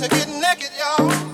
to get naked, y'all.